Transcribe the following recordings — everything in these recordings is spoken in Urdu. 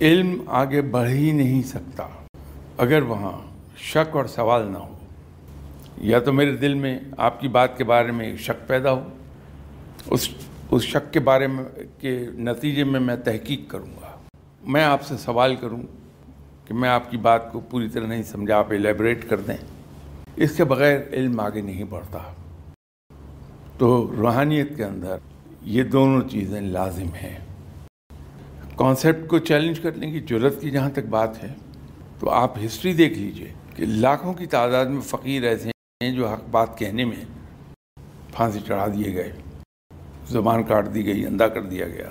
علم آگے بڑھ ہی نہیں سکتا۔ اگر وہاں شک اور سوال نہ ہو، یا تو میرے دل میں آپ کی بات کے بارے میں شک پیدا ہو، اس اس شک کے بارے میں، کے نتیجے میں میں تحقیق کروں گا۔ میں آپ سے سوال کروں کہ میں آپ کی بات کو پوری طرح نہیں سمجھا، آپ ایلیبریٹ کر دیں۔ اس کے بغیر علم آگے نہیں بڑھتا۔ تو روحانیت کے اندر یہ دونوں چیزیں لازم ہیں۔ کانسیپٹ کو چیلنج کرنے کی ضرورت کی جہاں تک بات ہے، تو آپ ہسٹری دیکھ لیجیے کہ لاکھوں کی تعداد میں فقیر ایسے ہیں جو حق بات کہنے میں پھانسی چڑھا دیے گئے، زبان کاٹ دی گئی، اندھا کر دیا گیا۔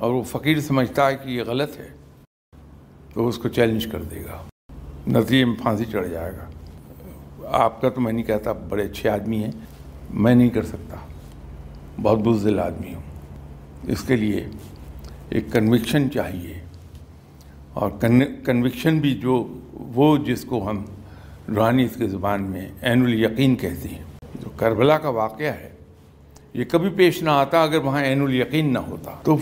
اور وہ فقیر سمجھتا ہے کہ یہ غلط ہے، تو اس کو چیلنج کر دے گا۔ نتیجے میں پھانسی چڑھ جائے گا۔ آپ کا تو میں نہیں کہتا، بڑے اچھے آدمی ہیں۔ میں نہیں کر سکتا۔ بہت بزدل آدمی ہوں۔ اس کے لیے ایک کنوکشن چاہیے۔ اور کنوکشن بھی جو وہ جس کو ہم روحانی اس کے زبان میں عین الیقین کہتے ہیں۔ جو کربلا کا واقعہ ہے، یہ کبھی پیش نہ آتا اگر وہاں عین الیقین نہ ہوتا۔ تو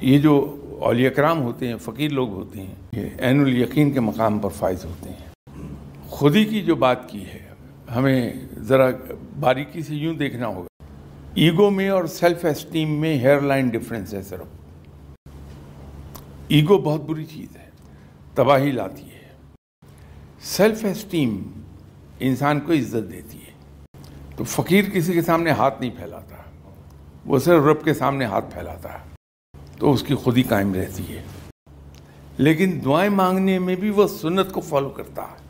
یہ جو اولیاء کرام ہوتے ہیں، فقیر لوگ ہوتے ہیں، یہ عین الیقین کے مقام پر فائز ہوتے ہیں۔ خودی کی جو بات کی ہے، ہمیں ذرا باریکی سے یوں دیکھنا ہوگا۔ ایگو میں اور سیلف اسٹیم میں ہیئر لائن ڈفرینس ہے صرف۔ ایگو بہت بری چیز ہے، تباہی لاتی ہے۔ سیلف اسٹیم انسان کو عزت دیتی ہے۔ تو فقیر کسی کے سامنے ہاتھ نہیں پھیلاتا، وہ صرف رب کے سامنے ہاتھ پھیلاتا ہے، تو اس کی خود ہی قائم رہتی ہے۔ لیکن دعائیں مانگنے میں بھی وہ سنت کو فالو کرتا ہے۔